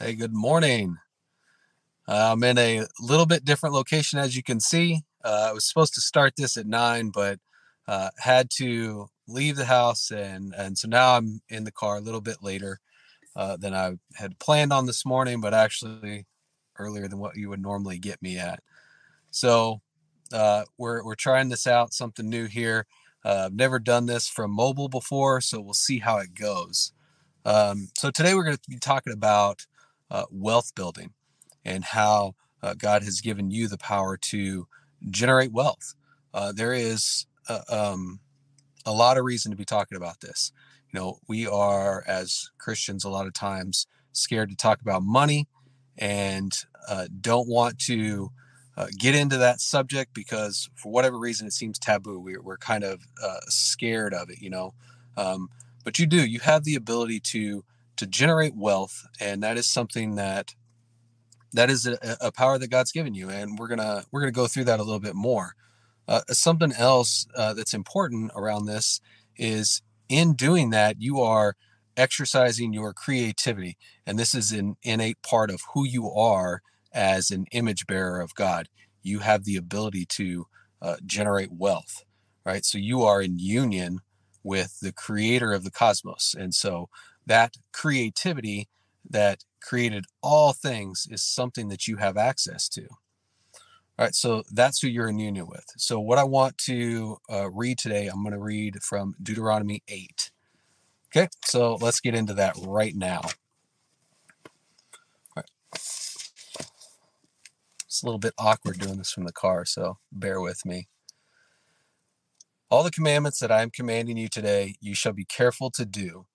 Hey, good morning. I'm in a little bit different location, as you can see. Uh, I was supposed to start this at nine, but uh, had to leave the house, and and so now I'm in the car a little bit later uh, than I had planned on this morning, but actually earlier than what you would normally get me at. So uh, we're we're trying this out, something new here. Uh, I've never done this from mobile before, so we'll see how it goes. Um, so today we're going to be talking about uh, wealth building and how uh, God has given you the power to generate wealth. Uh, there is a, uh, um, a lot of reason to be talking about this. You know, we are as Christians a lot of times scared to talk about money and uh, don't want to uh, get into that subject because for whatever reason it seems taboo. We're, we're kind of scared of it, you know. Um, but you do you have the ability to to generate wealth and that is something that that is a, a power that god's given you and we're gonna we're gonna go through that a little bit more uh, something else uh, that's important around this is in doing that you are exercising your creativity and this is an innate part of who you are as an image bearer of god you have the ability to uh, generate wealth right so you are in union with the creator of the cosmos. And so that creativity that created all things is something that you have access to. All right, so that's who you're in union with. So, what I want to uh, read today, I'm going to read from Deuteronomy 8. Okay, so let's get into that right now. All right. It's a little bit awkward doing this from the car, so bear with me. All the commandments that I am commanding you today, you shall be careful to do,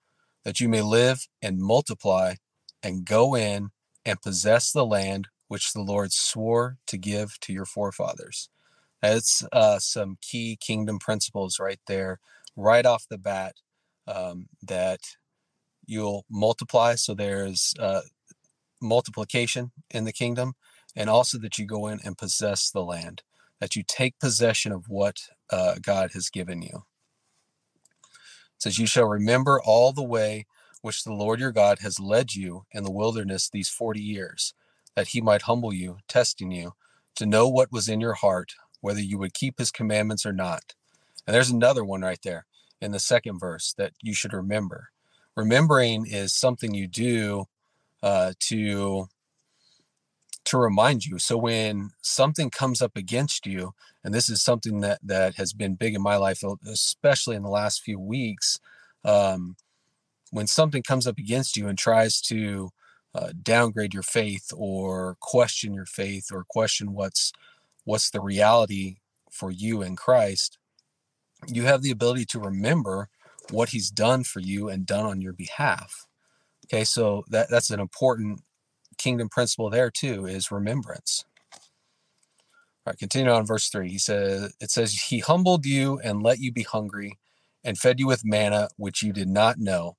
that you may live and multiply and go in and possess the land which the Lord swore to give to your forefathers. That's uh, some key kingdom principles right there, right off the bat, um, that you'll multiply. So there's uh, multiplication in the kingdom, and also that you go in and possess the land that you take possession of what uh, God has given you. Says, You shall remember all the way which the Lord your God has led you in the wilderness these 40 years, that he might humble you, testing you, to know what was in your heart, whether you would keep his commandments or not. And there's another one right there in the second verse that you should remember. Remembering is something you do uh, to to remind you. So when something comes up against you, and this is something that that has been big in my life, especially in the last few weeks, um, when something comes up against you and tries to uh, downgrade your faith or question your faith or question what's what's the reality for you in Christ, you have the ability to remember what He's done for you and done on your behalf. Okay, so that that's an important kingdom principle there too is remembrance. All right, continue on verse 3. He says it says he humbled you and let you be hungry and fed you with manna which you did not know,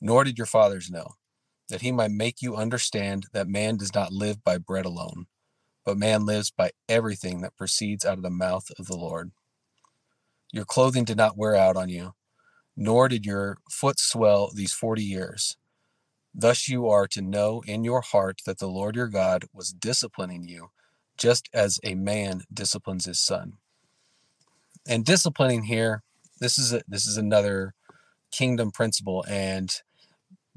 nor did your fathers know, that he might make you understand that man does not live by bread alone, but man lives by everything that proceeds out of the mouth of the Lord. Your clothing did not wear out on you, nor did your foot swell these 40 years. Thus you are to know in your heart that the Lord your God was disciplining you, just as a man disciplines his son. And disciplining here, this is a, this is another kingdom principle, and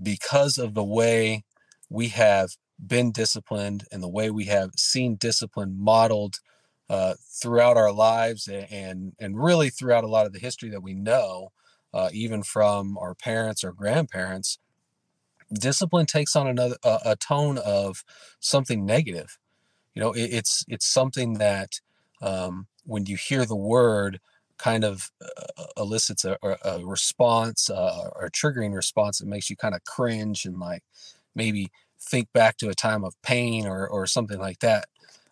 because of the way we have been disciplined and the way we have seen discipline modeled uh, throughout our lives and and really throughout a lot of the history that we know, uh, even from our parents or grandparents, discipline takes on another a, tone of something negative. You know it, it's it's something that um, when you hear the word kind of uh, elicits a, a response uh, or a triggering response that makes you kind of cringe and like maybe think back to a time of pain or, or something like that.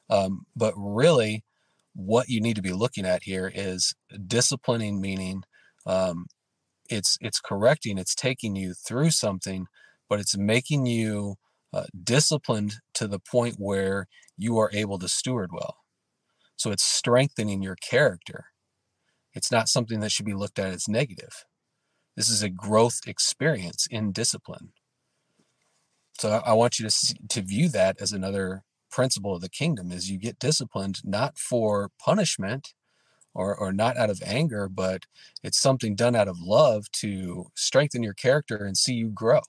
Um, but really what you need to be looking at here is disciplining meaning um, it's it's correcting it's taking you through something but it's making you uh, disciplined to the point where you are able to steward well. So it's strengthening your character. It's not something that should be looked at as negative. This is a growth experience in discipline. So I want you to see, to view that as another principle of the kingdom is you get disciplined not for punishment or, or not out of anger, but it's something done out of love to strengthen your character and see you grow.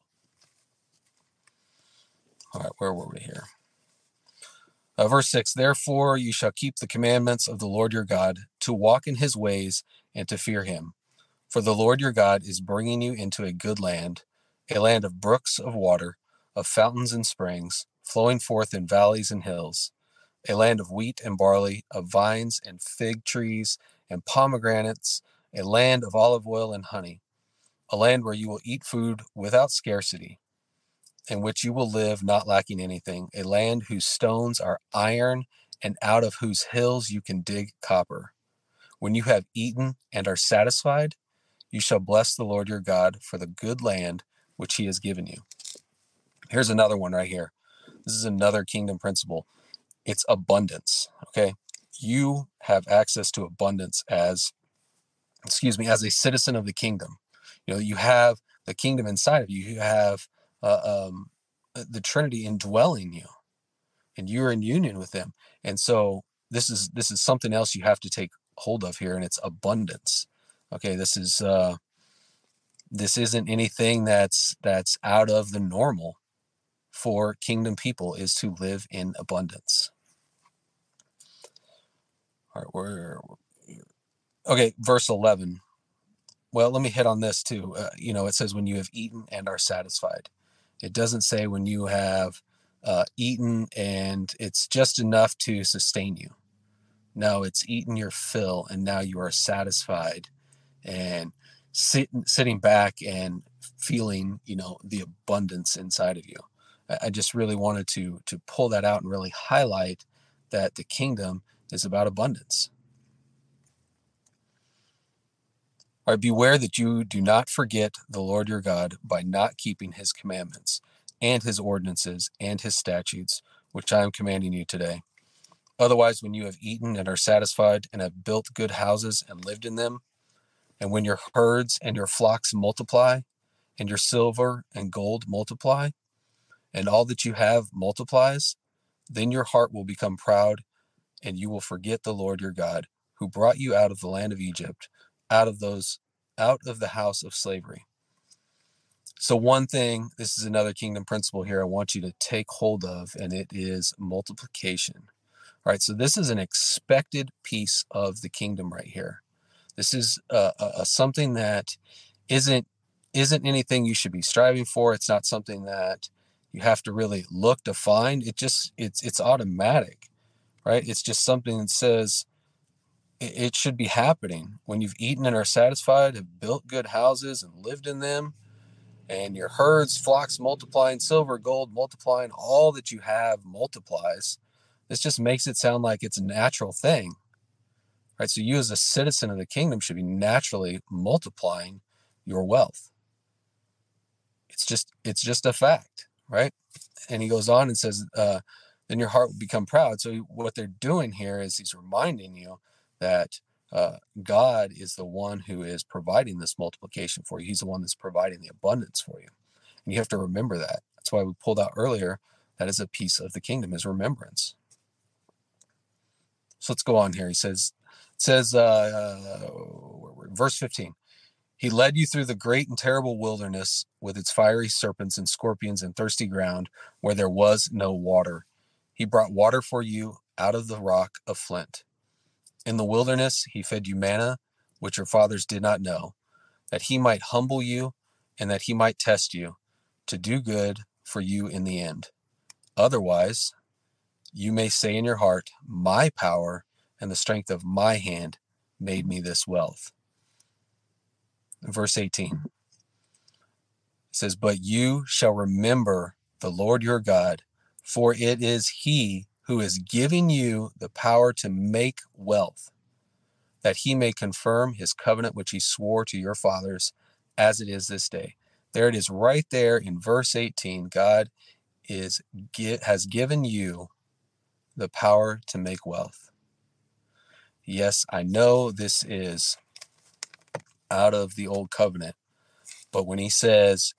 All right, where were we here? Uh, verse 6 Therefore you shall keep the commandments of the Lord your God, to walk in his ways and to fear him. For the Lord your God is bringing you into a good land, a land of brooks of water, of fountains and springs, flowing forth in valleys and hills, a land of wheat and barley, of vines and fig trees and pomegranates, a land of olive oil and honey, a land where you will eat food without scarcity, in which you will live not lacking anything, a land whose stones are iron and out of whose hills you can dig copper. When you have eaten and are satisfied, you shall bless the Lord your God for the good land which he has given you. Here's another one right here. This is another kingdom principle. It's abundance. Okay. You have access to abundance as, excuse me, as a citizen of the kingdom. You know, you have the kingdom inside of you. You have uh, um, the Trinity indwelling you, and you're in union with them. And so this is this is something else you have to take hold of here, and it's abundance. Okay, this is uh, this isn't anything that's that's out of the normal for kingdom people is to live in abundance. All right, we're okay. Verse eleven. Well, let me hit on this too. Uh, you know, it says when you have eaten and are satisfied. It doesn't say when you have uh, eaten and it's just enough to sustain you. No, it's eaten your fill and now you are satisfied and sit, sitting back and feeling, you know, the abundance inside of you. I just really wanted to to pull that out and really highlight that the kingdom is about abundance. All right, beware that you do not forget the Lord your God by not keeping his commandments and his ordinances and his statutes, which I am commanding you today. Otherwise, when you have eaten and are satisfied and have built good houses and lived in them, and when your herds and your flocks multiply, and your silver and gold multiply, and all that you have multiplies, then your heart will become proud, and you will forget the Lord your God, who brought you out of the land of Egypt, out of those out of the house of slavery. So one thing, this is another kingdom principle here I want you to take hold of, and it is multiplication. All right, so this is an expected piece of the kingdom right here. This is uh, something that isn't isn't anything you should be striving for. It's not something that you have to really look to find. It just it's it's automatic, right? It's just something that says it, should be happening when you've eaten and are satisfied, have built good houses and lived in them, and your herds, flocks multiplying, silver, gold multiplying, all that you have multiplies. This just makes it sound like it's a natural thing, right? So you as a citizen of the kingdom should be naturally multiplying your wealth. It's just it's just a fact right? And he goes on and says, uh, then your heart will become proud. So what they're doing here is he's reminding you that uh, God is the one who is providing this multiplication for you. He's the one that's providing the abundance for you. And you have to remember that. That's why we pulled out earlier that is a piece of the kingdom is remembrance. So let's go on here. He says, it says, uh, uh verse 15, he led you through the great and terrible wilderness with its fiery serpents and scorpions and thirsty ground where there was no water. He brought water for you out of the rock of flint. In the wilderness, he fed you manna, which your fathers did not know, that he might humble you and that he might test you to do good for you in the end. Otherwise, you may say in your heart, My power and the strength of my hand made me this wealth verse 18. Mm-hmm. It says, But you shall remember the Lord your God, for it is he who is giving you the power to make wealth, that he may confirm his covenant which he swore to your fathers, as it is this day. There it is right there in verse 18. God is has given you the power to make wealth. Yes, I know this is out of the old covenant. But when he says,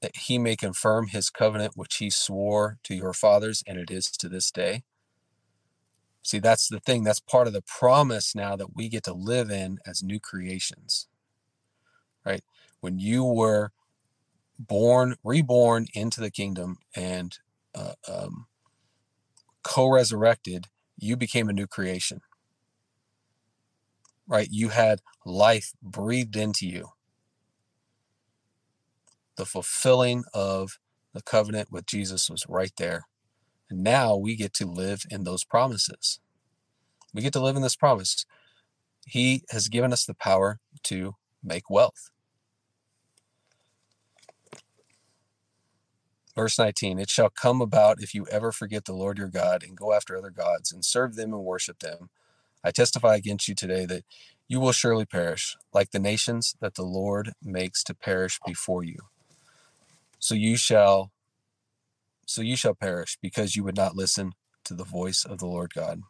that he may confirm his covenant which he swore to your fathers, and it is to this day. See, that's the thing. That's part of the promise now that we get to live in as new creations. Right? When you were born, reborn into the kingdom and uh, um, co resurrected, you became a new creation. Right? You had life breathed into you the fulfilling of the covenant with Jesus was right there. And now we get to live in those promises. We get to live in this promise. He has given us the power to make wealth. Verse 19 It shall come about if you ever forget the Lord your God and go after other gods and serve them and worship them. I testify against you today that you will surely perish, like the nations that the Lord makes to perish before you. So you shall so you shall perish because you would not listen to the voice of the Lord God.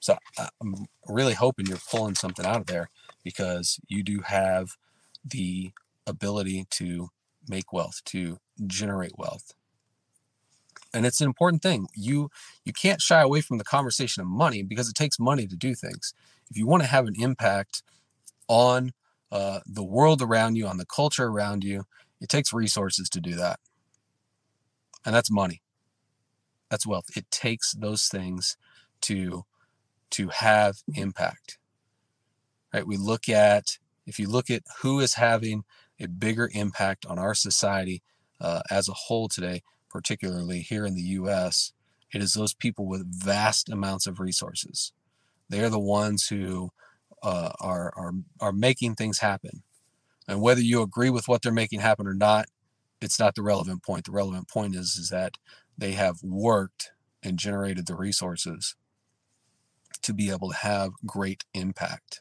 So I'm really hoping you're pulling something out of there because you do have the ability to make wealth, to generate wealth. And it's an important thing. You you can't shy away from the conversation of money because it takes money to do things. If you want to have an impact on uh, the world around you, on the culture around you, it takes resources to do that. And that's money. That's wealth. It takes those things to to have impact. Right? We look at if you look at who is having a bigger impact on our society uh, as a whole today, particularly here in the U.S., it is those people with vast amounts of resources. They're the ones who uh, are are are making things happen. And whether you agree with what they're making happen or not, it's not the relevant point. The relevant point is, is that they have worked and generated the resources to be able to have great impact.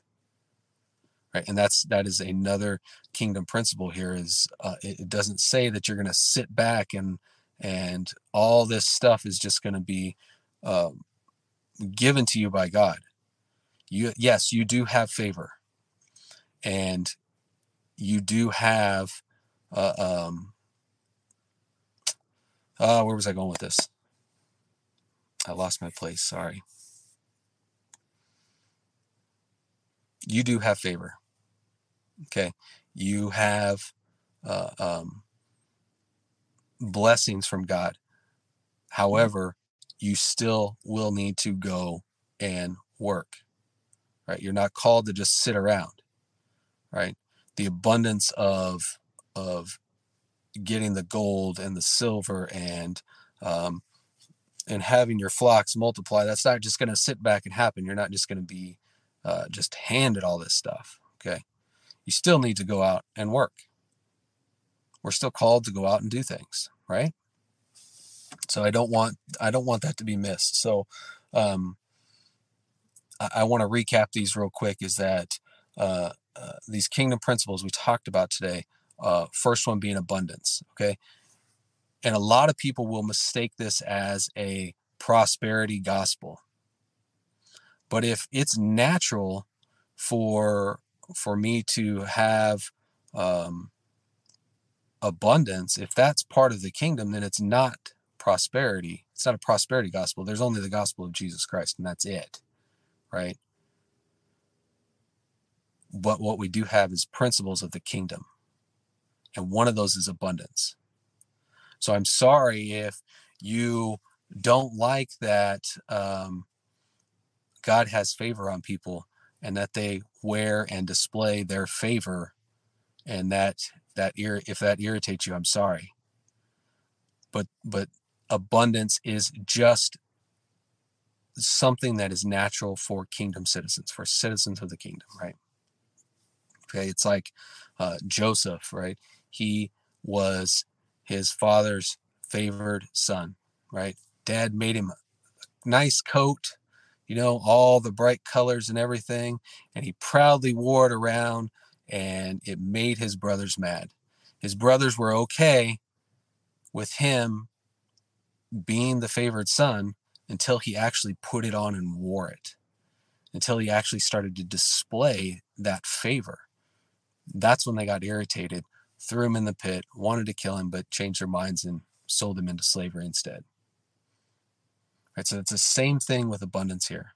Right. And that's that is another kingdom principle here is uh, it, it doesn't say that you're going to sit back and and all this stuff is just going to be uh, given to you by God. You yes, you do have favor, and you do have uh, um uh where was I going with this? I lost my place, sorry. You do have favor. Okay. You have uh, um, blessings from God. However, you still will need to go and work. Right? You're not called to just sit around. Right? The abundance of of getting the gold and the silver and um, and having your flocks multiply that's not just going to sit back and happen. You're not just going to be uh, just handed all this stuff okay? You still need to go out and work. We're still called to go out and do things right? So i don't want i don't want that to be missed. So um, I, I want to recap these real quick is that uh, uh, these kingdom principles we talked about today. Uh, first one being abundance. Okay. And a lot of people will mistake this as a prosperity gospel. But if it's natural for for me to have um, abundance, if that's part of the kingdom, then it's not prosperity. It's not a prosperity gospel. There's only the gospel of Jesus Christ, and that's it, right? But what we do have is principles of the kingdom. And one of those is abundance. So I'm sorry if you don't like that um, God has favor on people and that they wear and display their favor and that that ir- if that irritates you i'm sorry but but abundance is just something that is natural for kingdom citizens for citizens of the kingdom right Okay, it's like uh, Joseph, right? He was his father's favored son, right? Dad made him a nice coat, you know, all the bright colors and everything, and he proudly wore it around, and it made his brothers mad. His brothers were okay with him being the favored son until he actually put it on and wore it, until he actually started to display that favor that's when they got irritated threw him in the pit, wanted to kill him, but changed their minds and sold him into slavery instead. Right, so it's the same thing with abundance here.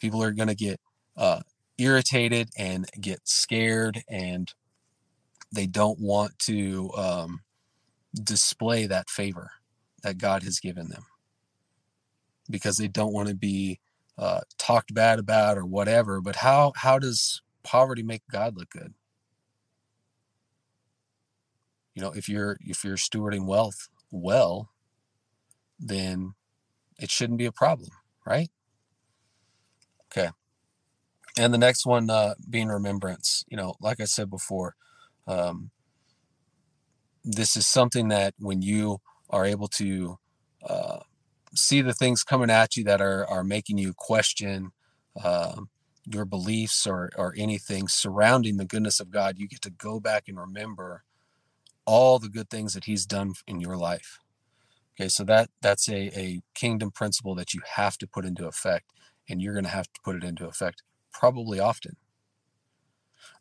People are going to get uh, irritated and get scared, and they don't want to um, display that favor that God has given them because they don't want to be uh, talked bad about or whatever. But how how does poverty make God look good? You know, if you're if you're stewarding wealth well, then it shouldn't be a problem, right? Okay. And the next one uh, being remembrance. You know, like I said before, um, this is something that when you are able to uh, see the things coming at you that are are making you question uh, your beliefs or or anything surrounding the goodness of God, you get to go back and remember all the good things that He's done in your life. Okay, so that that's a, a kingdom principle that you have to put into effect, and you're going to have to put it into effect probably often.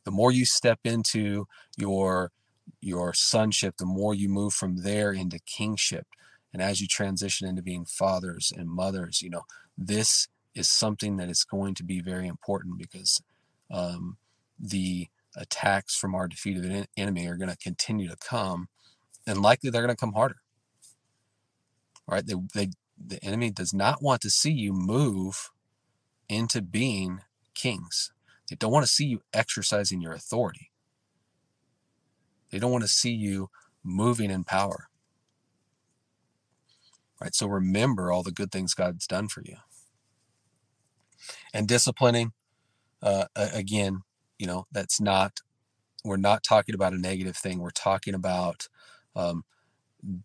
The more you step into your your sonship, the more you move from there into kingship. And as you transition into being fathers and mothers, you know, this is something that is going to be very important because um, the attacks from our defeated enemy are going to continue to come, and likely they're going to come harder. Right? They, they, the enemy does not want to see you move into being kings. They don't want to see you exercising your authority. They don't want to see you moving in power. Right? So remember all the good things God's done for you. And disciplining, uh, again, you know, that's not, we're not talking about a negative thing. We're talking about um,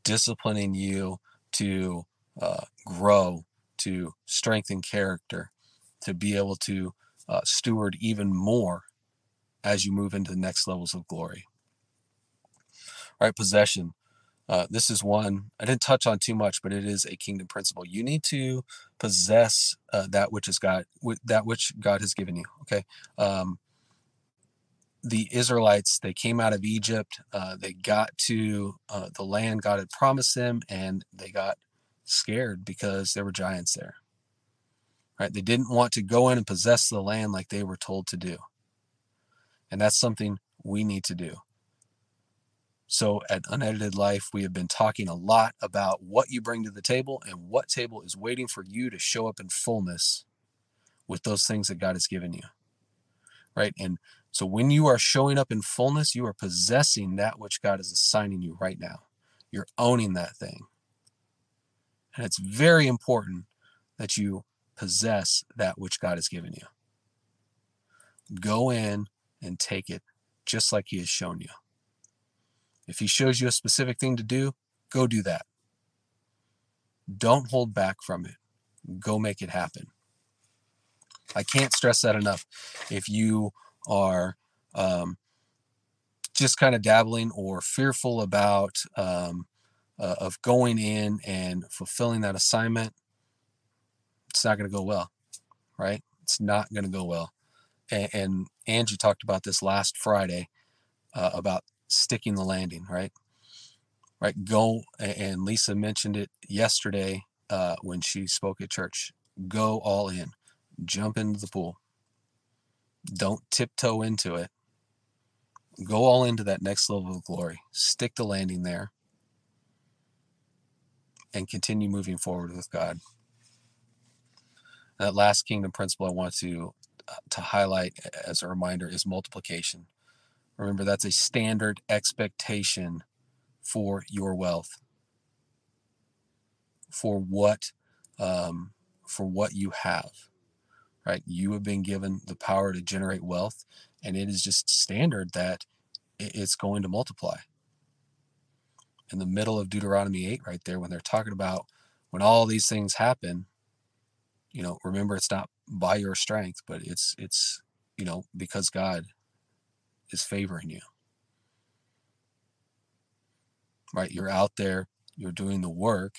disciplining you to uh, grow, to strengthen character, to be able to uh, steward even more as you move into the next levels of glory. All right, possession. Uh, this is one I didn't touch on too much, but it is a kingdom principle. You need to possess uh, that which is God, that which God has given you. Okay. Um, the Israelites, they came out of Egypt. Uh, they got to uh, the land God had promised them, and they got scared because there were giants there. Right? They didn't want to go in and possess the land like they were told to do. And that's something we need to do. So at Unedited Life, we have been talking a lot about what you bring to the table and what table is waiting for you to show up in fullness with those things that God has given you. Right? And so when you are showing up in fullness, you are possessing that which God is assigning you right now. You're owning that thing. And it's very important that you possess that which God has given you. Go in and take it just like He has shown you. If he shows you a specific thing to do, go do that. Don't hold back from it. Go make it happen. I can't stress that enough. If you are um, just kind of dabbling or fearful about um, uh, of going in and fulfilling that assignment, it's not going to go well, right? It's not going to go well. And, and, Angie talked about this last Friday uh, about sticking the landing, right? Right. Go and Lisa mentioned it yesterday uh, when she spoke at church. Go all in. Jump into the pool. Don't tiptoe into it. Go all into that next level of glory. Stick the landing there and continue moving forward with God. That last kingdom principle I want to uh, to highlight as a reminder is multiplication. Remember, that's a standard expectation for your wealth, for what, um, for what you have. Right? You have been given the power to generate wealth, and it is just standard that it's going to multiply. In the middle of Deuteronomy 8, right there, when they're talking about when all these things happen, you know, remember it's not by your strength, but it's it's you know because God is favoring you. Right? You're out there, you're doing the work,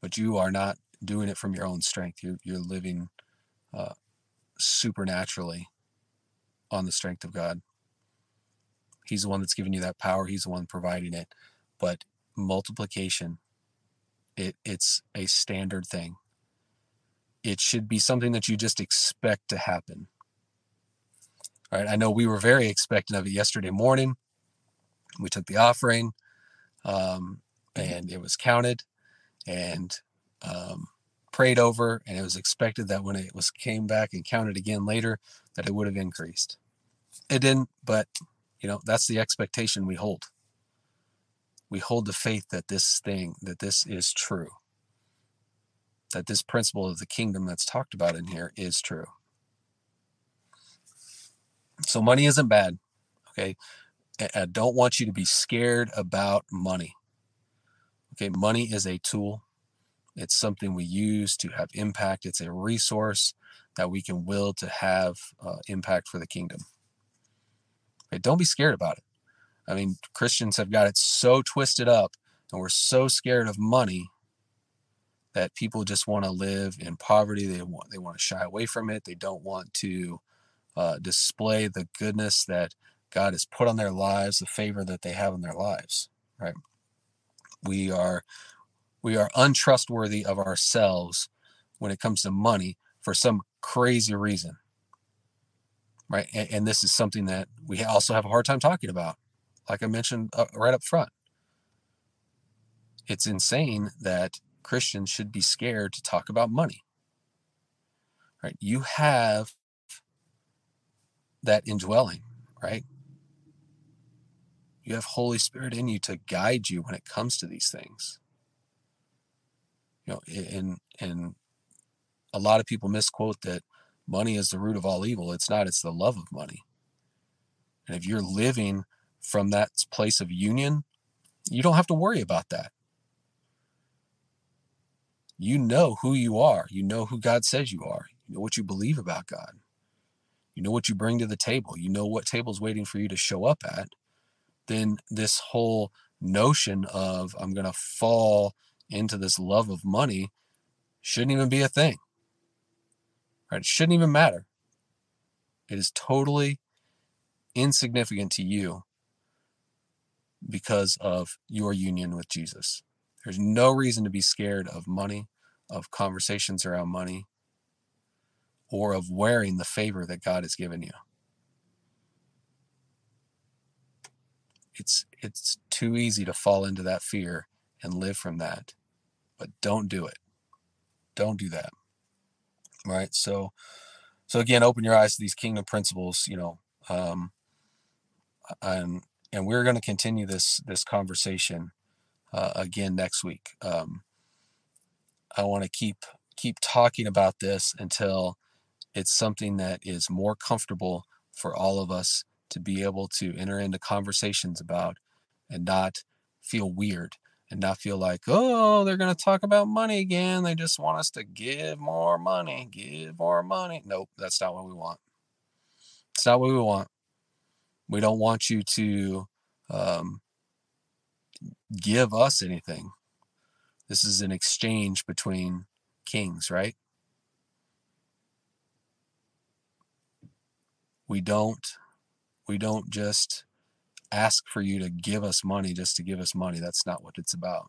but you are not doing it from your own strength. You're, you're living uh, supernaturally on the strength of God. He's the one that's giving you that power. He's the one providing it. But multiplication, it, it's a standard thing. It should be something that you just expect to happen. All right. I know we were very expectant of it yesterday morning. We took the offering um, and it was counted and um, prayed over. And it was expected that when it was came back and counted again later, that it would have increased. It didn't, but you know, that's the expectation we hold. We hold the faith that this thing, that this is true. That this principle of the kingdom that's talked about in here is true. So money isn't bad. Okay. I don't want you to be scared about money. Okay. Money is a tool. It's something we use to have impact. It's a resource that we can will to have uh, impact for the kingdom. Okay, don't be scared about it. I mean, Christians have got it so twisted up and we're so scared of money that people just want to live in poverty. They want they want to shy away from it. They don't want to uh, display the goodness that God has put on their lives, the favor that they have in their lives. Right? We are we are untrustworthy of ourselves when it comes to money for some crazy reason right? And, and, this is something that we also have a hard time talking about, like I mentioned uh, right up front. It's insane that Christians should be scared to talk about money. Right? You have that indwelling, right? You have Holy Spirit in you to guide you when it comes to these things. You know, and and a lot of people misquote that money is the root of all evil. It's not, it's the love of money. And if you're living from that place of union, you don't have to worry about that. You know who you are. You know who God says you are. You know what you believe about God. You know what you bring to the table. You know what table's waiting for you to show up at. Then this whole notion of I'm going to fall into this love of money shouldn't even be a thing. Right? It shouldn't even matter. It is totally insignificant to you because of your union with Jesus. There's no reason to be scared of money, of conversations around money, or of wearing the favor that God has given you. It's it's too easy to fall into that fear and live from that. But don't do it. Don't do that right? So, so again, open your eyes to these kingdom principles, you know, um, and and we're going to continue this this conversation uh, again next week. Um, I want to keep keep talking about this until it's something that is more comfortable for all of us to be able to enter into conversations about and not feel weird and not feel like, oh, they're going to talk about money again. They just want us to give more money, give more money. Nope, that's not what we want. It's not what we want. We don't want you to um, give us anything. This is an exchange between kings, right? We don't we don't just ask for you to give us money just to give us money. That's not what it's about.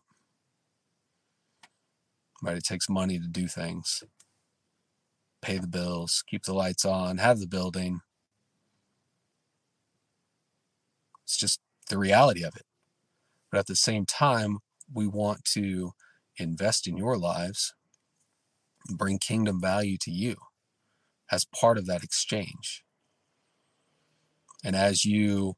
Right? It takes money to do things. Pay the bills, keep the lights on, have the building. It's just the reality of it. But at the same time, we want to invest in your lives, bring kingdom value to you as part of that exchange. And as you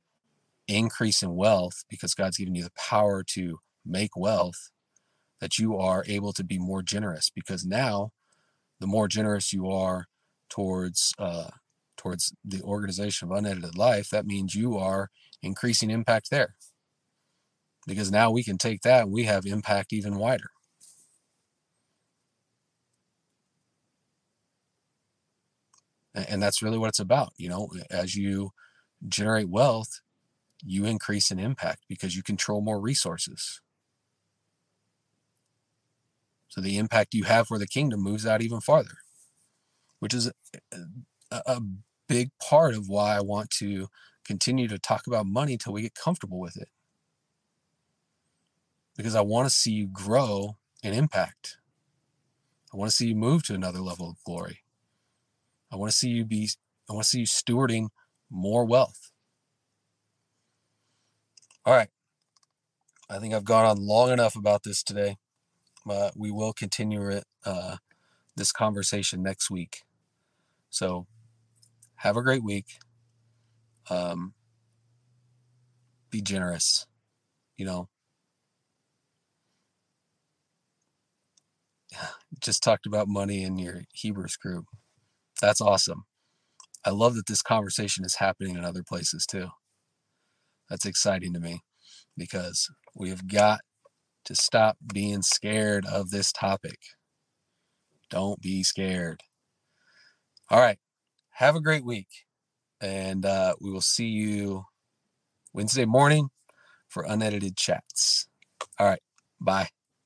increase in wealth because God's given you the power to make wealth, that you are able to be more generous because now the more generous you are towards uh, towards the organization of unedited life, that means you are increasing impact there. Because now we can take that and we have impact even wider. And that's really what it's about. You know, as you generate wealth, you increase in impact because you control more resources. So the impact you have for the kingdom moves out even farther, which is a, a big part of why I want to continue to talk about money until we get comfortable with it. Because I want to see you grow in impact. I want to see you move to another level of glory. I want to see you be, I want to see you stewarding more wealth. All right. I think I've gone on long enough about this today. But we will continue it, uh, this conversation next week. So have a great week. Um, be generous. You know, just talked about money in your Hebrews group. That's awesome. I love that this conversation is happening in other places too. That's exciting to me because we have got to stop being scared of this topic. Don't be scared. All right. Have a great week. And uh, we will see you Wednesday morning for unedited chats. All right. Bye.